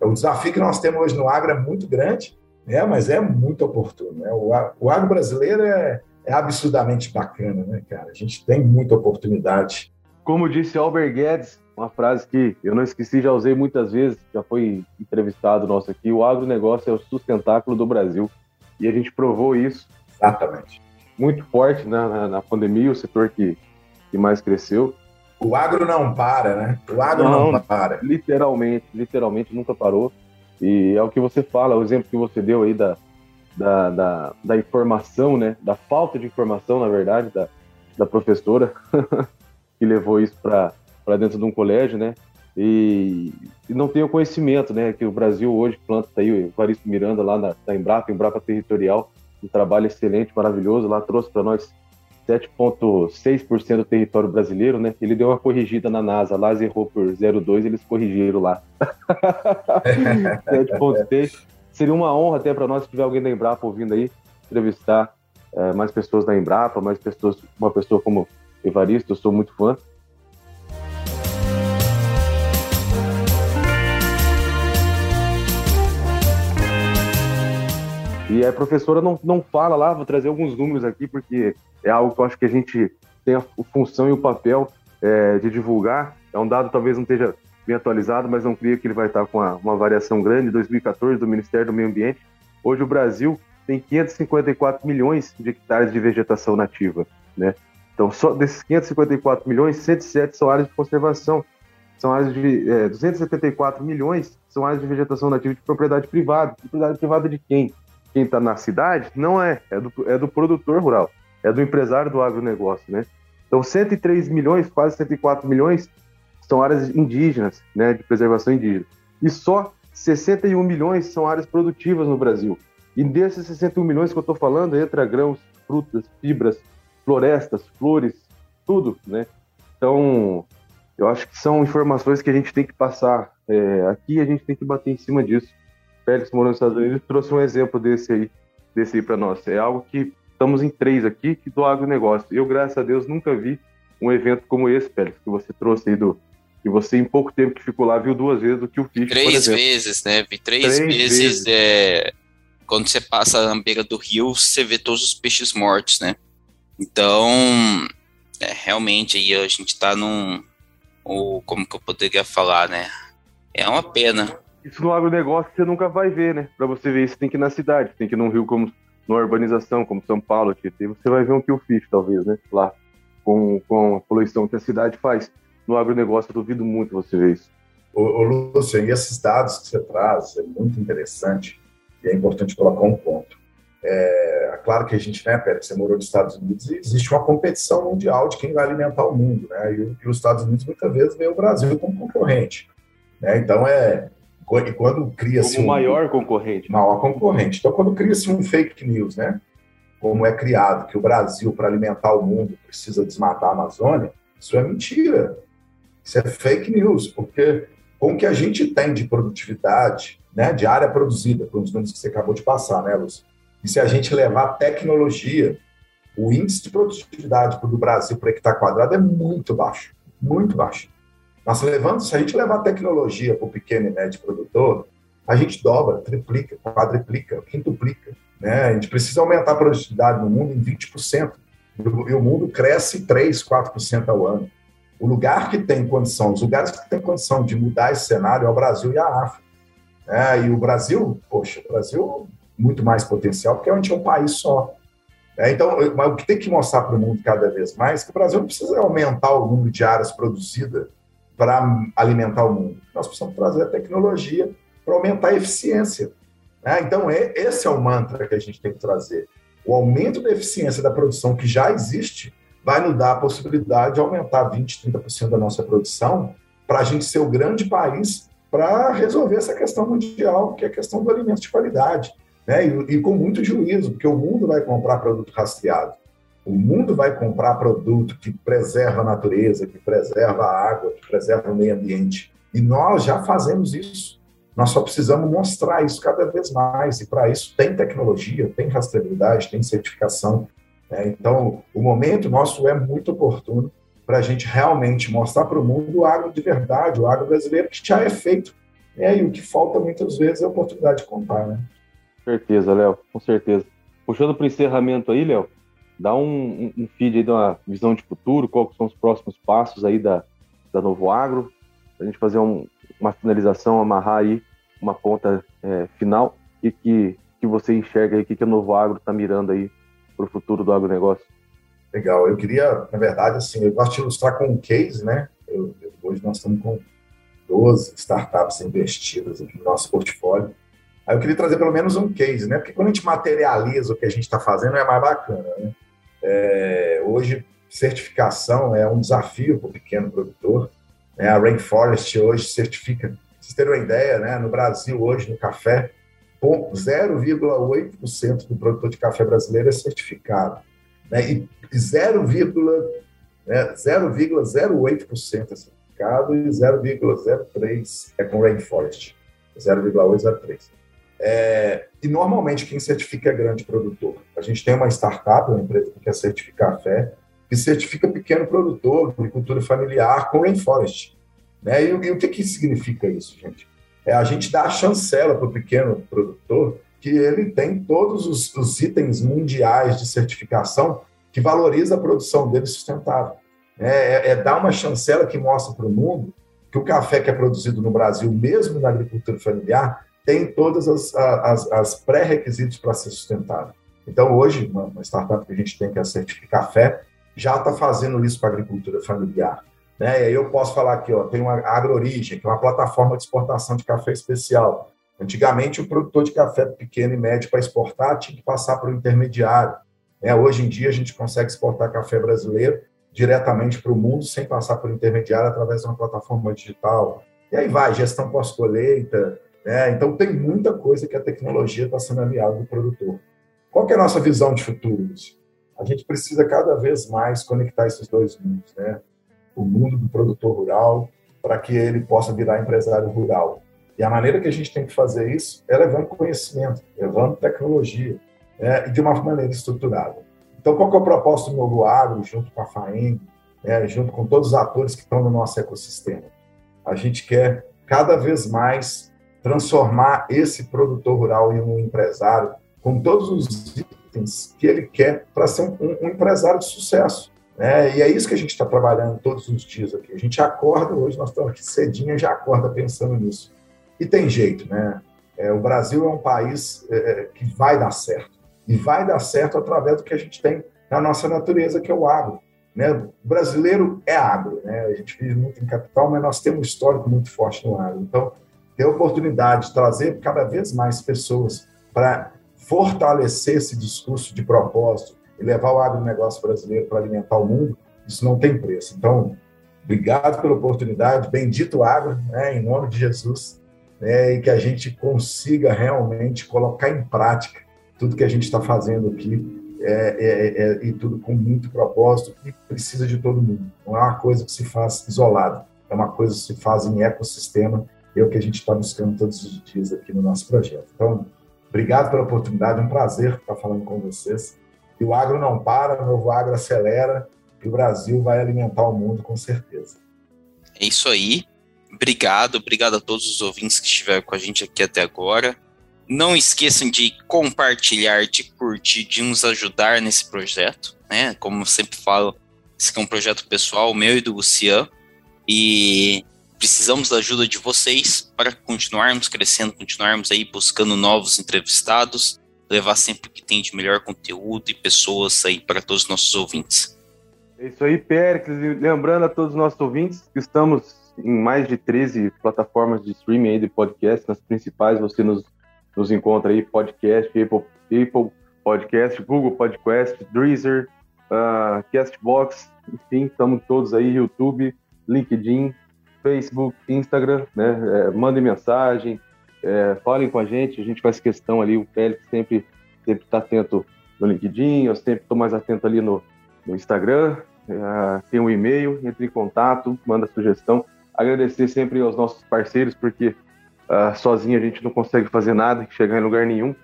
o desafio que nós temos hoje no agro é muito grande, né, mas é muito oportuno. Né? O, o agro brasileiro é, é absurdamente bacana, né, cara? A gente tem muita oportunidade. Como disse Albert Guedes, uma frase que eu não esqueci, já usei muitas vezes, já foi entrevistado nosso aqui, o agronegócio é o sustentáculo do Brasil. E a gente provou isso. Exatamente. Muito forte né, na, na pandemia, o setor que que mais cresceu. O agro não para, né? O agro não, não para. Literalmente, literalmente nunca parou. E é o que você fala, o exemplo que você deu aí da, da, da, da informação, né? Da falta de informação, na verdade, da, da professora que levou isso para dentro de um colégio, né? E, e, não tem o conhecimento, né? Que o Brasil hoje planta tá aí o Evaristo Miranda lá na, da Embrapa, Embrapa Territorial, um trabalho excelente, maravilhoso, lá trouxe para nós 7,6% do território brasileiro, né? Ele deu uma corrigida na NASA lá, errou por 0,2, eles corrigiram lá. 7,6. Seria uma honra até para nós se tiver alguém da Embrapa ouvindo aí, entrevistar é, mais pessoas da Embrapa, mais pessoas, uma pessoa como Evaristo, eu sou muito fã. E a professora não, não fala lá, vou trazer alguns números aqui, porque é algo que eu acho que a gente tem a função e o papel é, de divulgar. É um dado talvez não esteja bem atualizado, mas não creio que ele vai estar com uma, uma variação grande. 2014, do Ministério do Meio Ambiente. Hoje o Brasil tem 554 milhões de hectares de vegetação nativa, né? Então, só desses 554 milhões, 107 são áreas de conservação. São áreas de é, 274 milhões são áreas de vegetação nativa de propriedade privada. Propriedade privada de quem? Quem está na cidade? Não é, é do, é do produtor rural é do empresário do agronegócio, né? Então, 103 milhões, quase 104 milhões, são áreas indígenas, né, de preservação indígena. E só 61 milhões são áreas produtivas no Brasil. E desses 61 milhões que eu estou falando, entra grãos, frutas, fibras, florestas, flores, tudo, né? Então, eu acho que são informações que a gente tem que passar é, aqui, a gente tem que bater em cima disso. Félix morou nos Estados Unidos trouxe um exemplo desse aí, desse aí para nós. É algo que estamos em três aqui que do agronegócio. Eu, graças a Deus, nunca vi um evento como esse, Félix, que você trouxe aí do. Que você, em pouco tempo que ficou lá, viu duas vezes do que o Fish. Três vezes, né? Vi três, três vezes. vezes. É, quando você passa na beira do rio, você vê todos os peixes mortos, né? Então, é, realmente aí a gente tá num. Ou, como que eu poderia falar, né? É uma pena. Isso no agronegócio você nunca vai ver, né? Pra você ver isso, tem que ir na cidade, tem que ir num rio como numa urbanização como São Paulo, que você vai ver um kill fish, talvez, né? Lá, com, com a poluição que a cidade faz. No agronegócio, eu duvido muito você ver isso. Ô, ô Lúcio, e esses dados que você traz é muito interessante e é importante colocar um ponto. É claro que a gente, né, Pérez, você morou nos Estados Unidos e existe uma competição mundial de quem vai alimentar o mundo, né? E, e os Estados Unidos muitas vezes vê o Brasil como concorrente. Né? Então, é, e quando cria-se. Como um, maior concorrente. Maior concorrente. Então, quando cria-se um fake news, né? Como é criado, que o Brasil, para alimentar o mundo, precisa desmatar a Amazônia, isso é mentira. Isso é fake news, porque com o que a gente tem de produtividade, né, de área produzida, pelos números que você acabou de passar, né, Lúcio? E se a gente levar tecnologia, o índice de produtividade do Brasil para hectare quadrado é muito baixo, muito baixo. Nós levando, se a gente levar tecnologia para o pequeno e médio produtor, a gente dobra, triplica, quadriplica, quintuplica. Né? A gente precisa aumentar a produtividade no mundo em 20%. E o mundo cresce 3, 4% ao ano. O lugar que tem condição, os lugares que têm condição de mudar esse cenário é o Brasil e a África. É, e o Brasil, poxa, o Brasil muito mais potencial, porque a gente é um país só. É, então, o que tem que mostrar para o mundo cada vez mais é que o Brasil não precisa aumentar o número de áreas produzidas para alimentar o mundo. Nós precisamos trazer a tecnologia para aumentar a eficiência. Né? Então, é, esse é o mantra que a gente tem que trazer. O aumento da eficiência da produção que já existe vai nos dar a possibilidade de aumentar 20%, 30% da nossa produção para a gente ser o grande país para resolver essa questão mundial, que é a questão do alimento de qualidade. Né? E, e, com muito juízo, porque o mundo vai comprar produto rastreado. O mundo vai comprar produto que preserva a natureza, que preserva a água, que preserva o meio ambiente. E nós já fazemos isso. Nós só precisamos mostrar isso cada vez mais. E para isso tem tecnologia, tem rastreabilidade, tem certificação. Né? Então, o momento nosso é muito oportuno para a gente realmente mostrar para o mundo o agro de verdade, o agro brasileiro que já é feito. E o que falta muitas vezes é a oportunidade de contar. Né? Certeza, Léo, com certeza. Puxando para o encerramento aí, Léo, dá um, um, feed aí de uma visão de futuro, quais são os próximos passos aí da, da Novo Agro, a gente fazer um, uma finalização, amarrar aí uma ponta é, final e que, que você enxerga aí, o que, que a Novo Agro está mirando aí para o futuro do agronegócio? Legal. Eu queria, na verdade, assim, eu gosto de ilustrar com um case, né? Eu, eu, hoje nós estamos com 12 startups investidas aqui no nosso portfólio. Aí eu queria trazer pelo menos um case, né? Porque quando a gente materializa o que a gente está fazendo, é mais bacana, né? É, hoje, certificação é um desafio para o pequeno produtor. Né? A Rainforest hoje certifica, vocês terem uma ideia, né? no Brasil, hoje, no café, 0,8% do produtor de café brasileiro é certificado. Né? E 0,08% né? 0,08% é certificado e 0,03% é com Rainforest. 0,803. É, e normalmente quem certifica é grande produtor. A gente tem uma startup, uma empresa que quer certificar café, que certifica pequeno produtor, agricultura familiar com Rainforest. Né? E, e o que, que significa isso, gente? é a gente dar a chancela para o pequeno produtor que ele tem todos os, os, itens mundiais de certificação que valoriza a produção dele sustentável. É, é, é dar uma chancela que mostra para o mundo que o café que é produzido no Brasil, mesmo na agricultura familiar, tem todas as, as, as pré-requisitos para ser sustentável. Então, hoje, uma, uma, startup que a gente tem que é a Certificar Café, já está fazendo isso para a agricultura familiar. Né? E aí eu posso falar aqui, ó, tem uma AgroOrigem, que é uma plataforma de exportação de café especial. Antigamente, o produtor de café pequeno e médio para exportar tinha que passar por um intermediário. Né? Hoje em dia, a gente consegue exportar café brasileiro diretamente para o mundo sem passar por intermediário através de uma plataforma digital. E aí vai, gestão pós-colheita. Né? Então, tem muita coisa que a tecnologia está sendo aliada do produtor. Qual é a nossa visão de futuro? A gente precisa cada vez mais conectar esses dois mundos, né? o mundo do produtor rural para que ele possa virar empresário rural. E a maneira que a gente tem que fazer isso é levando conhecimento, levando tecnologia, né, e de uma maneira estruturada. Então, qual é o propósito do Novo Agro, junto com a FAEM, né, junto com todos os atores que estão no nosso ecossistema? A gente quer cada vez mais transformar esse produtor rural em um empresário com todos os itens que ele quer para ser um, um empresário de sucesso. Né? E é isso que a gente está trabalhando todos os dias aqui. A gente acorda, hoje nós estamos aqui cedinho, já acorda pensando nisso. E tem jeito, né? É, o Brasil é um país é, é, que vai dar certo. E vai dar certo através do que a gente tem na nossa natureza, que é o agro. Né? O brasileiro é agro, né? A gente vive muito em capital, mas nós temos um histórico muito forte no agro. Então, ter oportunidade de trazer cada vez mais pessoas para fortalecer esse discurso de propósito, e levar o agronegócio brasileiro para alimentar o mundo, isso não tem preço. Então, obrigado pela oportunidade, bendito agro, né, em nome de Jesus, né, e que a gente consiga realmente colocar em prática tudo que a gente está fazendo aqui, é, é, é, e tudo com muito propósito, e precisa de todo mundo. Não é uma coisa que se faz isolado, é uma coisa que se faz em ecossistema, é o que a gente está buscando todos os dias aqui no nosso projeto. Então, obrigado pela oportunidade, é um prazer estar falando com vocês. E o agro não para, o novo agro acelera e o Brasil vai alimentar o mundo com certeza. É isso aí. Obrigado, obrigado a todos os ouvintes que estiveram com a gente aqui até agora. Não esqueçam de compartilhar, de curtir, de nos ajudar nesse projeto, né? Como eu sempre falo, esse é um projeto pessoal meu e do Lucian. E precisamos da ajuda de vocês para continuarmos crescendo, continuarmos aí buscando novos entrevistados, levar sempre o que tem de melhor conteúdo e pessoas aí para todos os nossos ouvintes. É isso aí, Péricles. Lembrando a todos os nossos ouvintes que estamos em mais de 13 plataformas de streaming aí de podcast, nas principais você nos, nos encontra aí, podcast, Apple, Apple Podcast, Google Podcast, Deezer, uh, Castbox, enfim, estamos todos aí, YouTube, LinkedIn, Facebook, Instagram, né? É, mandem mensagem, é, falem com a gente, a gente faz questão ali, o Félix sempre sempre está atento no LinkedIn, eu sempre estou mais atento ali no, no Instagram, é, tem um e-mail, entre em contato, manda sugestão. Agradecer sempre aos nossos parceiros, porque uh, sozinho a gente não consegue fazer nada, chegar em lugar nenhum.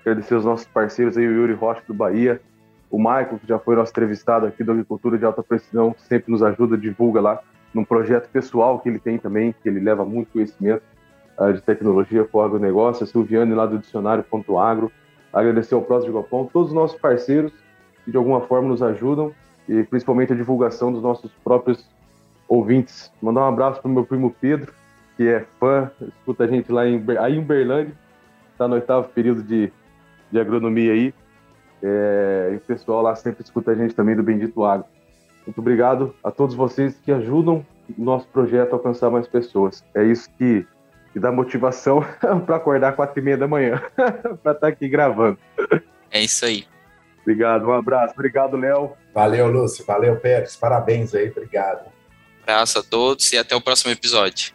Agradecer aos nossos parceiros aí, o Yuri Rocha do Bahia, o Michael, que já foi nosso entrevistado aqui da Agricultura de Alta Precisão, sempre nos ajuda, divulga lá num projeto pessoal que ele tem também, que ele leva muito conhecimento uh, de tecnologia para o agronegócio, a Silviane lá do dicionário.agro, agradecer ao Prós de Gopão, todos os nossos parceiros que de alguma forma nos ajudam e principalmente a divulgação dos nossos próprios ouvintes. Mandar um abraço para o meu primo Pedro, que é fã, escuta a gente lá em, aí em está no oitavo período de, de agronomia aí. É, e o pessoal lá sempre escuta a gente também do Bendito Agro. Muito obrigado a todos vocês que ajudam o nosso projeto a alcançar mais pessoas. É isso que, que dá motivação para acordar quatro e meia da manhã, para estar tá aqui gravando. É isso aí. Obrigado, um abraço. Obrigado, Léo. Valeu, Lúcio. Valeu, Pérez. Parabéns aí, obrigado. Um abraço a todos e até o próximo episódio.